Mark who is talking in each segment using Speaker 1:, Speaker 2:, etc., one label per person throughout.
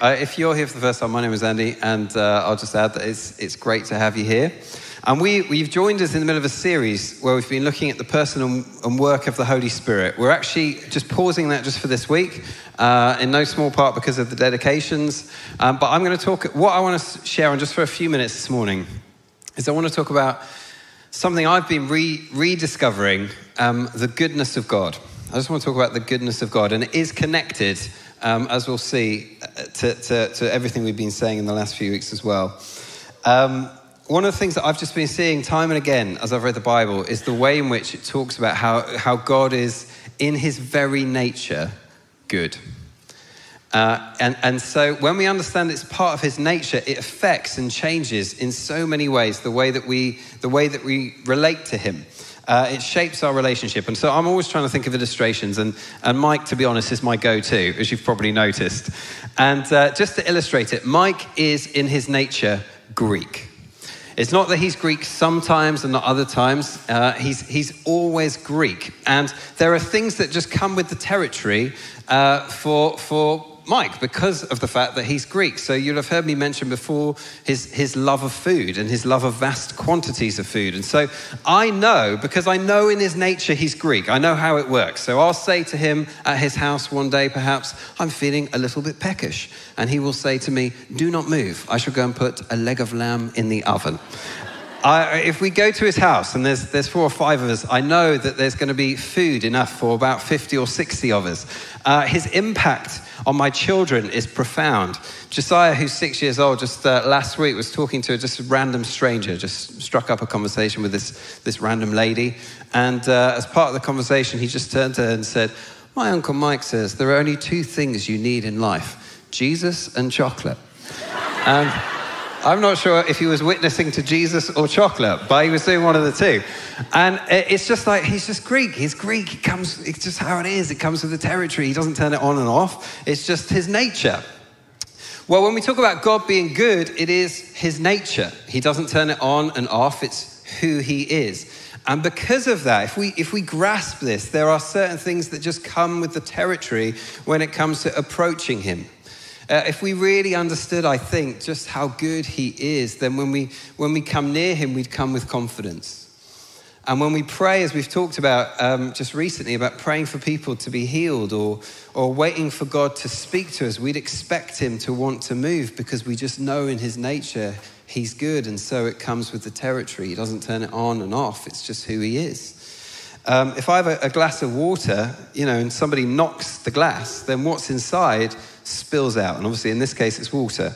Speaker 1: Uh, if you're here for the first time, my name is Andy, and uh, I'll just add that it's, it's great to have you here. And we, we've joined us in the middle of a series where we've been looking at the person and, and work of the Holy Spirit. We're actually just pausing that just for this week, uh, in no small part because of the dedications. Um, but I'm going to talk, what I want to share on just for a few minutes this morning is I want to talk about something I've been re- rediscovering um, the goodness of God. I just want to talk about the goodness of God, and it is connected um, as we'll see, uh, to, to, to, everything we've been saying in the last few weeks as well. Um, one of the things that I've just been seeing time and again as I've read the Bible is the way in which it talks about how, how God is, in his very nature, good. Uh, and, and so when we understand it's part of his nature, it affects and changes in so many ways the way that we, the way that we relate to him uh, it shapes our relationship. And so I'm always trying to think of illustrations. And, and Mike, to be honest, is my go to, as you've probably noticed. And uh, just to illustrate it, Mike is in his nature Greek. It's not that he's Greek sometimes and not other times. Uh, he's, he's always Greek. And there are things that just come with the territory uh, for, for Mike because of the fact that he's Greek. So you'll have heard me mention before his, his love of food and his love of vast quantities of food. And so I know, because I know in his nature he's Greek, I know how it works. So I'll say to him at his house one day, perhaps, I'm feeling a little bit peckish. And he will say to me, Do not move. I shall go and put a leg of lamb in the oven. I, if we go to his house and there's, there's four or five of us, I know that there's going to be food enough for about 50 or 60 of us. Uh, his impact on my children is profound. Josiah, who's six years old, just uh, last week was talking to just a random stranger, just struck up a conversation with this, this random lady. And uh, as part of the conversation, he just turned to her and said, My Uncle Mike says there are only two things you need in life Jesus and chocolate. and I'm not sure if he was witnessing to Jesus or chocolate, but he was doing one of the two. And it's just like, he's just Greek. He's Greek. It comes, it's just how it is. It comes with the territory. He doesn't turn it on and off. It's just his nature. Well, when we talk about God being good, it is his nature. He doesn't turn it on and off. It's who he is. And because of that, if we, if we grasp this, there are certain things that just come with the territory when it comes to approaching him. Uh, if we really understood, I think, just how good He is, then when we, when we come near Him, we'd come with confidence. And when we pray, as we've talked about um, just recently, about praying for people to be healed or, or waiting for God to speak to us, we'd expect Him to want to move because we just know in His nature He's good. And so it comes with the territory. He doesn't turn it on and off, it's just who He is. Um, if I have a, a glass of water, you know, and somebody knocks the glass, then what's inside spills out. And obviously, in this case, it's water.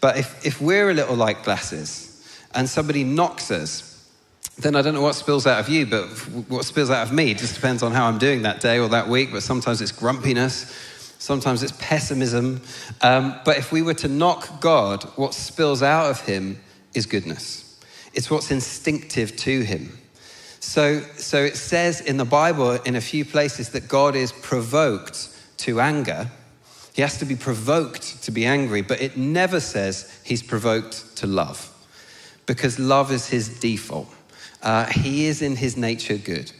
Speaker 1: But if, if we're a little like glasses and somebody knocks us, then I don't know what spills out of you, but what spills out of me just depends on how I'm doing that day or that week. But sometimes it's grumpiness, sometimes it's pessimism. Um, but if we were to knock God, what spills out of him is goodness. It's what's instinctive to him. So, so it says in the Bible in a few places that God is provoked to anger. He has to be provoked to be angry, but it never says he's provoked to love because love is his default. Uh, he is in his nature good.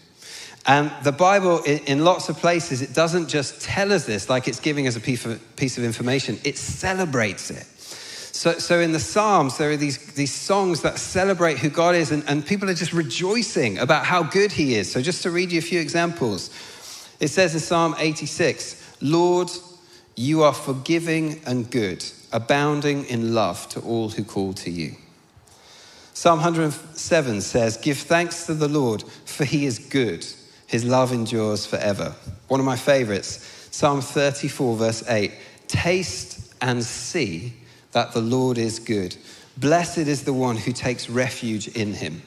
Speaker 1: And the Bible, in, lots of places, it doesn't just tell us this like it's giving us a piece of, piece of information, it celebrates it. So, so in the Psalms, there are these, these songs that celebrate who God is, and, and people are just rejoicing about how good He is. So, just to read you a few examples, it says in Psalm 86 Lord, you are forgiving and good, abounding in love to all who call to you. Psalm 107 says, Give thanks to the Lord, for he is good. His love endures forever. One of my favorites, Psalm 34, verse 8 Taste and see that the Lord is good. Blessed is the one who takes refuge in him.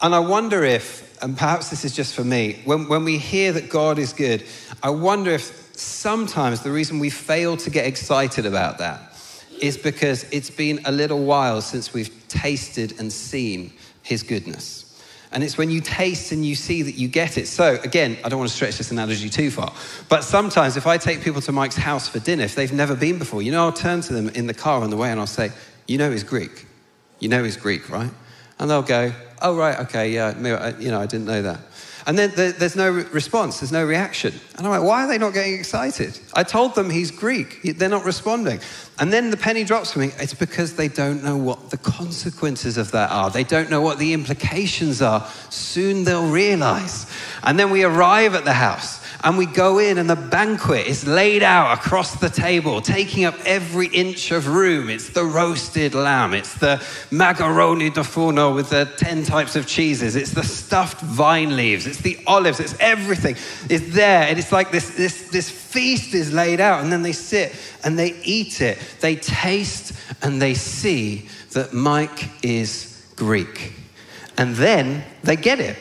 Speaker 1: And I wonder if, and perhaps this is just for me, when, when we hear that God is good, I wonder if sometimes the reason we fail to get excited about that is because it's been a little while since we've tasted and seen his goodness. And it's when you taste and you see that you get it. So, again, I don't want to stretch this analogy too far, but sometimes if I take people to Mike's house for dinner, if they've never been before, you know, I'll turn to them in the car on the way and I'll say, You know, he's Greek. You know, he's Greek, right? And they'll go, Oh, right, okay, yeah, uh, you know, I didn't know that. And then there's no response, there's no reaction. And I'm like, why are they not getting excited? I told them he's Greek, they're not responding. And then the penny drops for me. It's because they don't know what the consequences of that are. They don't know what the implications are. Soon they'll realize. And then we arrive at the house and we go in, and the banquet is laid out across the table, taking up every inch of room. It's the roasted lamb, it's the macaroni di forno with the 10 types of cheeses, it's the stuffed vine leaves, it's the olives, it's everything. It's there, and it's like this, this, this feast is laid out, and then they sit and they eat it. They taste and they see that Mike is Greek. And then they get it.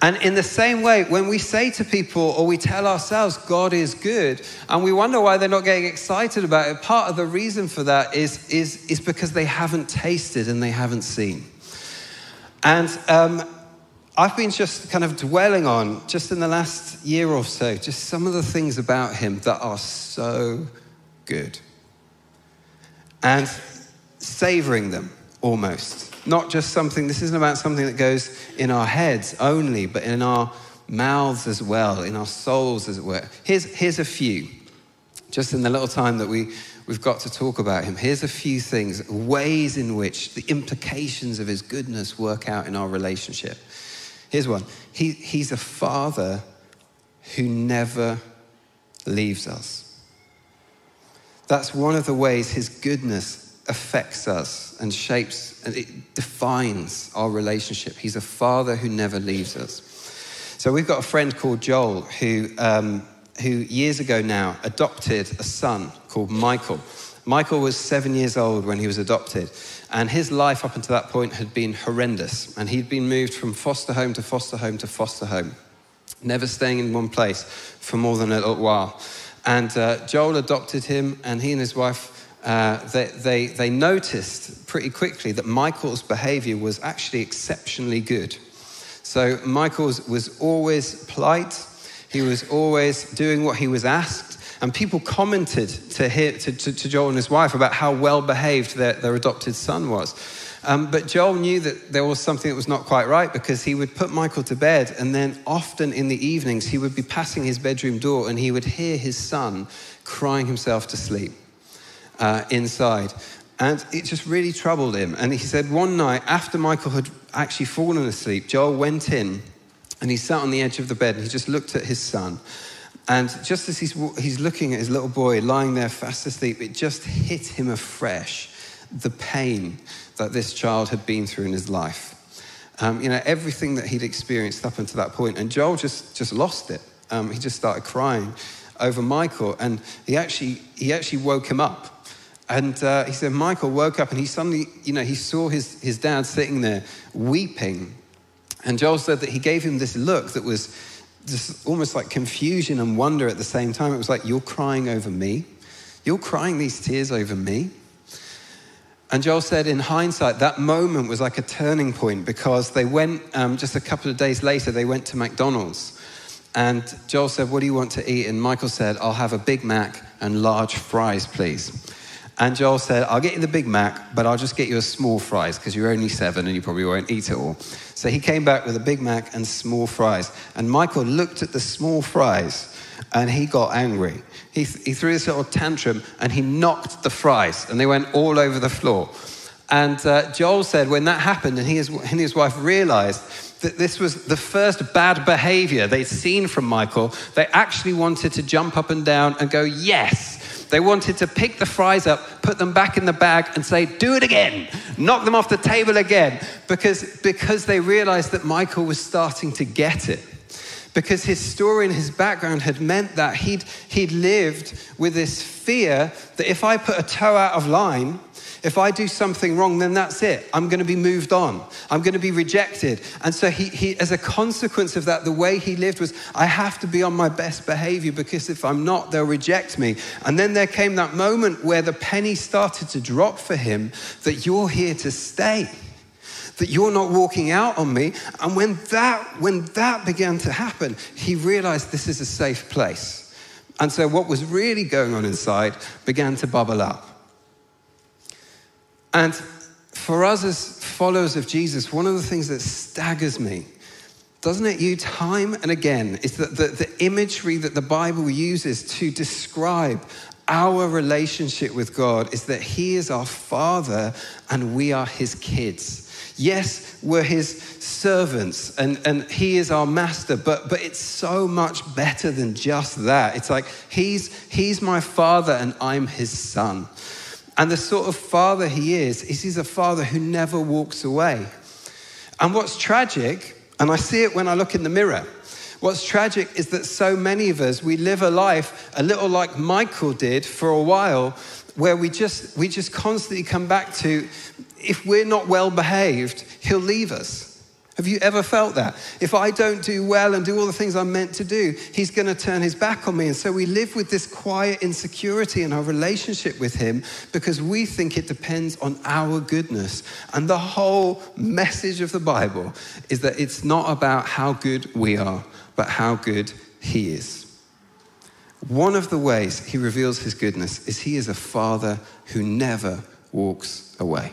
Speaker 1: And in the same way, when we say to people or we tell ourselves God is good, and we wonder why they're not getting excited about it, part of the reason for that is, is, is because they haven't tasted and they haven't seen. And um, I've been just kind of dwelling on, just in the last year or so, just some of the things about him that are so good. And savoring them almost. Not just something, this isn't about something that goes in our heads only, but in our mouths as well, in our souls as it were. Here's, here's a few, just in the little time that we, we've got to talk about him. Here's a few things, ways in which the implications of his goodness work out in our relationship. Here's one he, He's a father who never leaves us. That's one of the ways his goodness affects us and shapes and it defines our relationship. He's a father who never leaves us. So we've got a friend called Joel who, um, who years ago now adopted a son called Michael. Michael was seven years old when he was adopted, and his life up until that point had been horrendous. And he'd been moved from foster home to foster home to foster home, never staying in one place for more than a little while. And uh, Joel adopted him, and he and his wife uh, they, they, they noticed pretty quickly that Michael's behavior was actually exceptionally good. So Michael was always polite, he was always doing what he was asked. And people commented to, to, to, to Joel and his wife about how well behaved their, their adopted son was. Um, but Joel knew that there was something that was not quite right because he would put Michael to bed, and then often in the evenings, he would be passing his bedroom door and he would hear his son crying himself to sleep uh, inside. And it just really troubled him. And he said one night, after Michael had actually fallen asleep, Joel went in and he sat on the edge of the bed and he just looked at his son. And just as he's, he's looking at his little boy lying there fast asleep, it just hit him afresh the pain that this child had been through in his life. Um, you know, everything that he'd experienced up until that point. And Joel just, just lost it. Um, he just started crying over Michael. And he actually, he actually woke him up and uh, he said, Michael woke up and he suddenly, you know, he saw his, his dad sitting there weeping. And Joel said that he gave him this look that was just almost like confusion and wonder at the same time. It was like, You're crying over me? You're crying these tears over me? And Joel said, in hindsight, that moment was like a turning point because they went, um, just a couple of days later, they went to McDonald's. And Joel said, What do you want to eat? And Michael said, I'll have a Big Mac and large fries, please. And Joel said, I'll get you the Big Mac, but I'll just get you a small fries because you're only seven and you probably won't eat it all. So he came back with a Big Mac and small fries. And Michael looked at the small fries and he got angry. He, he threw this little tantrum and he knocked the fries and they went all over the floor. And uh, Joel said when that happened and he and his wife realized that this was the first bad behavior they'd seen from Michael, they actually wanted to jump up and down and go, Yes, they wanted to pick the fries up, put them back in the bag, and say, Do it again, knock them off the table again, because, because they realized that Michael was starting to get it. Because his story and his background had meant that he'd, he'd lived with this fear that if I put a toe out of line, if I do something wrong, then that's it. I'm going to be moved on. I'm going to be rejected. And so, he, he, as a consequence of that, the way he lived was I have to be on my best behavior because if I'm not, they'll reject me. And then there came that moment where the penny started to drop for him that you're here to stay that you're not walking out on me. And when that, when that began to happen, he realized this is a safe place. And so what was really going on inside began to bubble up. And for us as followers of Jesus, one of the things that staggers me doesn't it you time and again is that the, the imagery that the bible uses to describe our relationship with god is that he is our father and we are his kids yes we're his servants and, and he is our master but, but it's so much better than just that it's like he's, he's my father and i'm his son and the sort of father he is is he's a father who never walks away and what's tragic and I see it when I look in the mirror. What's tragic is that so many of us, we live a life a little like Michael did for a while, where we just, we just constantly come back to if we're not well behaved, he'll leave us. Have you ever felt that? If I don't do well and do all the things I'm meant to do, he's going to turn his back on me. And so we live with this quiet insecurity in our relationship with him because we think it depends on our goodness. And the whole message of the Bible is that it's not about how good we are, but how good he is. One of the ways he reveals his goodness is he is a father who never walks away.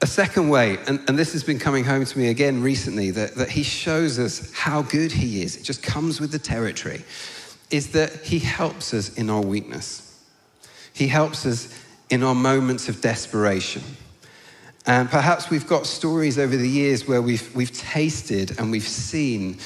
Speaker 1: A second way, and, and, this has been coming home to me again recently, that, that he shows us how good he is, it just comes with the territory, is that he helps us in our weakness. He helps us in our moments of desperation. And perhaps we've got stories over the years where we've, we've tasted and we've seen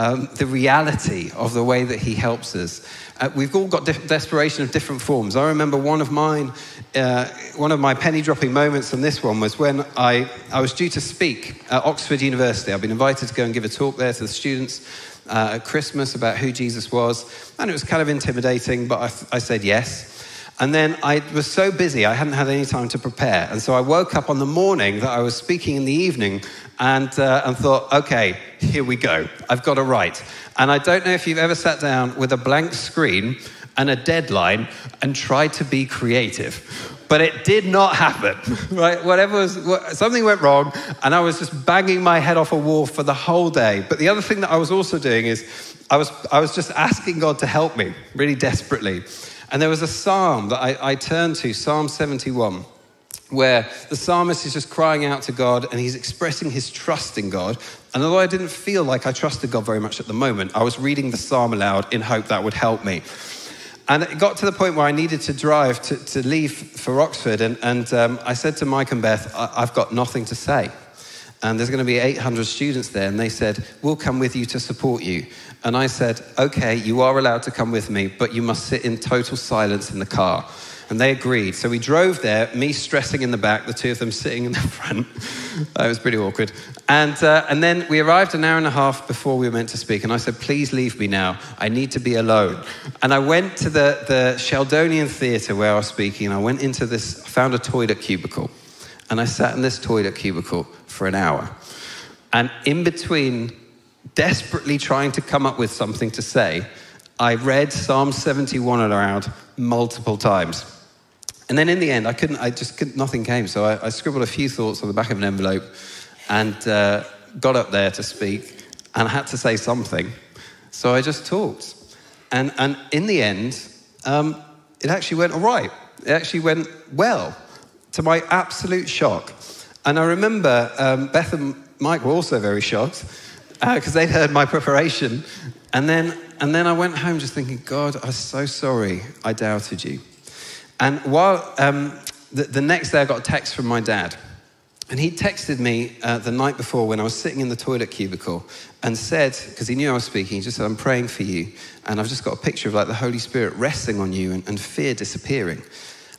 Speaker 1: um, the reality of the way that he helps us. Uh, we've all got de- desperation of different forms. I remember one of mine, uh, one of my penny dropping moments on this one was when I, I was due to speak at Oxford University. I've been invited to go and give a talk there to the students uh, at Christmas about who Jesus was. And it was kind of intimidating, but I, I said yes. And then I was so busy, I hadn't had any time to prepare. And so I woke up on the morning that I was speaking in the evening and, uh, and thought, okay, here we go. I've got to write. And I don't know if you've ever sat down with a blank screen and a deadline and tried to be creative. But it did not happen, right? Whatever was, something went wrong, and I was just banging my head off a wall for the whole day. But the other thing that I was also doing is I was, I was just asking God to help me really desperately. And there was a psalm that I, I turned to, Psalm 71 where the psalmist is just crying out to God and he's expressing his trust in God. And although I didn't feel like I trusted God very much at the moment, I was reading the psalm aloud in hope that would help me. And it got to the point where I needed to drive to, to leave for Oxford. And, and um, I said to Mike and Beth, I've got nothing to say. And there's going to be 800 students there. And they said, We'll come with you to support you. And I said, okay, you are allowed to come with me, but you must sit in total silence in the car. And they agreed. So we drove there, me stressing in the back, the two of them sitting in the front. that was pretty awkward. And, uh, and then we arrived an hour and a half before we were meant to speak. And I said, please leave me now. I need to be alone. And I went to the, the Sheldonian Theatre where I was speaking. And I went into this, found a toilet cubicle. And I sat in this toilet cubicle for an hour. And in between desperately trying to come up with something to say, I read Psalm 71 aloud multiple times. And then in the end, I couldn't, I just couldn't, nothing came. So I, I scribbled a few thoughts on the back of an envelope and uh, got up there to speak and I had to say something. So I just talked. And, and in the end, um, it actually went all right. It actually went well, to my absolute shock. And I remember um, Beth and Mike were also very shocked because uh, they'd heard my preparation. And then, and then I went home just thinking, God, I'm so sorry I doubted you. And while um, the, the, next day, I got a text from my dad. And he texted me uh, the night before when I was sitting in the toilet cubicle and said, because he knew I was speaking, he just said, I'm praying for you. And I've just got a picture of like the Holy Spirit resting on you and, and fear disappearing.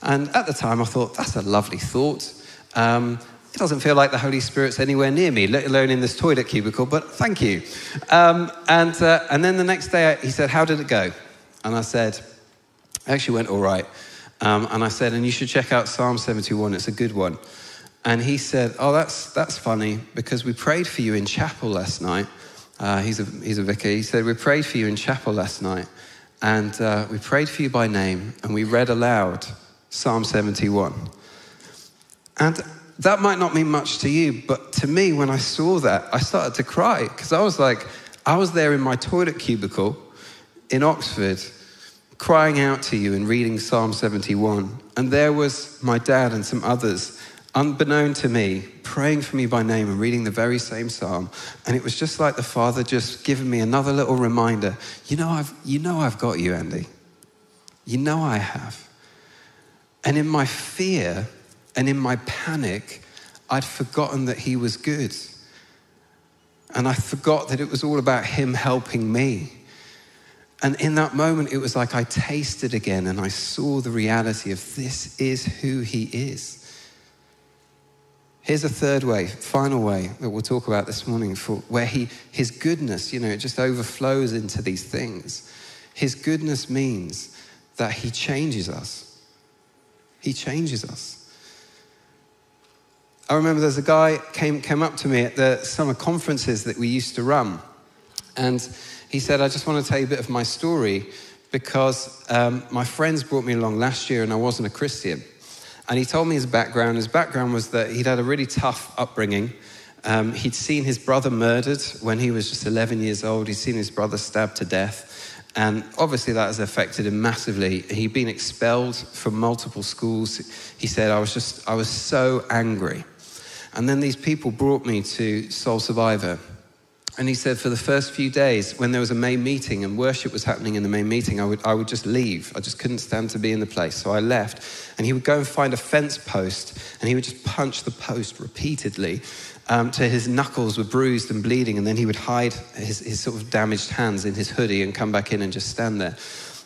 Speaker 1: And at the time, I thought, that's a lovely thought. Um, it doesn't feel like the Holy Spirit's anywhere near me, let alone in this toilet cubicle, but thank you. Um, and, uh, and then the next day, he said, How did it go? And I said, It actually went all right. Um, and I said, And you should check out Psalm 71, it's a good one. And he said, Oh, that's, that's funny because we prayed for you in chapel last night. Uh, he's, a, he's a vicar. He said, We prayed for you in chapel last night. And uh, we prayed for you by name and we read aloud Psalm 71. And that might not mean much to you, but to me, when I saw that, I started to cry because I was like, I was there in my toilet cubicle in Oxford, crying out to you and reading Psalm 71. And there was my dad and some others unbeknown to me, praying for me by name and reading the very same psalm. And it was just like the Father just giving me another little reminder you know, I've, you know I've got you, Andy. You know I have. And in my fear and in my panic, I'd forgotten that He was good. And I forgot that it was all about Him helping me. And in that moment, it was like I tasted again and I saw the reality of this is who He is. Here's a third way, final way that we'll talk about this morning, for where he, his goodness, you know, it just overflows into these things. His goodness means that he changes us. He changes us. I remember there's a guy came came up to me at the summer conferences that we used to run, and he said, "I just want to tell you a bit of my story because um, my friends brought me along last year, and I wasn't a Christian." And he told me his background. His background was that he'd had a really tough upbringing. Um, he'd seen his brother murdered when he was just 11 years old. He'd seen his brother stabbed to death. And obviously, that has affected him massively. He'd been expelled from multiple schools. He said, I was just, I was so angry. And then these people brought me to Soul Survivor. And he said, for the first few days, when there was a main meeting and worship was happening in the main meeting, I would, I would just leave. I just couldn't stand to be in the place. So I left. And he would go and find a fence post and he would just punch the post repeatedly um, till his knuckles were bruised and bleeding. And then he would hide his, his sort of damaged hands in his hoodie and come back in and just stand there.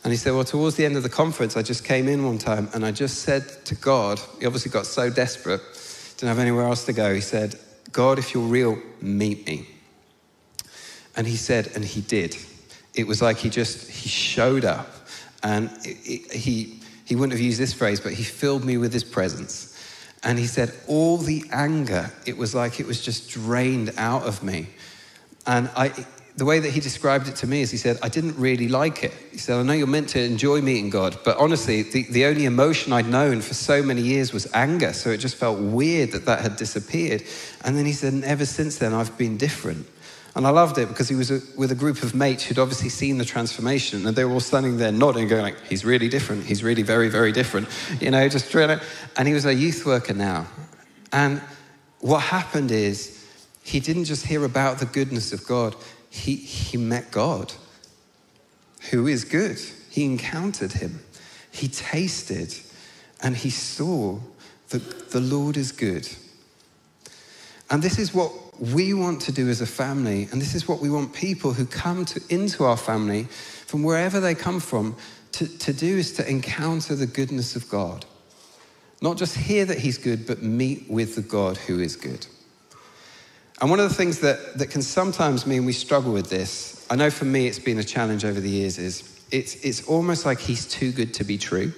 Speaker 1: And he said, Well, towards the end of the conference, I just came in one time and I just said to God, he obviously got so desperate, didn't have anywhere else to go. He said, God, if you're real, meet me. And he said, and he did. It was like he just, he showed up. And it, it, he, he wouldn't have used this phrase, but he filled me with his presence. And he said, all the anger, it was like it was just drained out of me. And I, the way that he described it to me is he said, I didn't really like it. He said, I know you're meant to enjoy meeting God, but honestly, the, the only emotion I'd known for so many years was anger. So it just felt weird that that had disappeared. And then he said, and ever since then, I've been different. And I loved it because he was with a group of mates who'd obviously seen the transformation and they were all standing there nodding, going like, he's really different. He's really very, very different. You know, just trying to, and he was a youth worker now. And what happened is he didn't just hear about the goodness of God. He, he met God, who is good. He encountered him. He tasted and he saw that the Lord is good. And this is we want to do as a family, and this is what we want people who come to, into our family from wherever they come from to, to do is to encounter the goodness of God. Not just hear that He's good, but meet with the God who is good. And one of the things that, that can sometimes mean we struggle with this, I know for me it's been a challenge over the years, is it's, it's almost like He's too good to be true.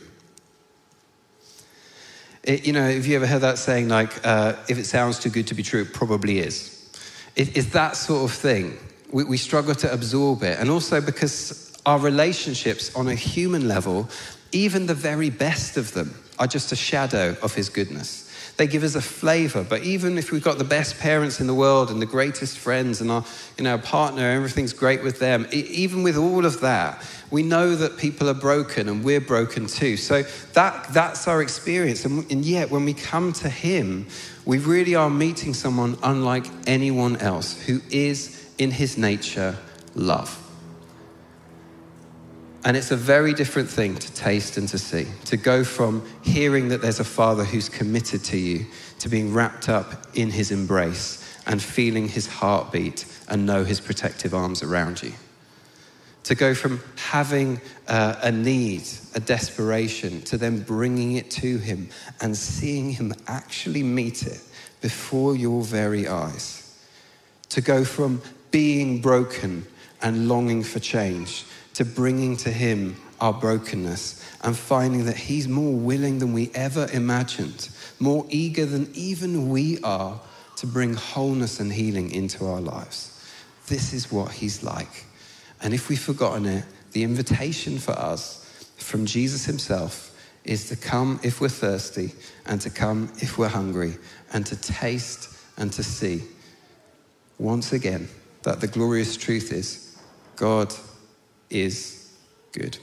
Speaker 1: It, you know, have you ever heard that saying, like, uh, if it sounds too good to be true, it probably is? It, it's that sort of thing. We, we struggle to absorb it. And also because our relationships on a human level, even the very best of them, are just a shadow of His goodness. They give us a flavor. But even if we've got the best parents in the world and the greatest friends and our, you know, partner, everything's great with them, even with all of that, we know that people are broken and we're broken too. So that, that's our experience. And, and yet, when we come to Him, we really are meeting someone unlike anyone else who is, in His nature, love. And it's a very different thing to taste and to see, to go from hearing that there's a father who's committed to you to being wrapped up in his embrace and feeling his heartbeat and know his protective arms around you. To go from having uh, a need, a desperation, to then bringing it to him and seeing him actually meet it before your very eyes. To go from being broken and longing for change to bringing to Him our brokenness and finding that He's more willing than we ever imagined, more eager than even we are to bring wholeness and healing into our lives. This is what He's like. And if we've forgotten it, the invitation for us from Jesus Himself is to come if we're thirsty and to come if we're hungry and to taste and to see once again that the glorious truth is God is good.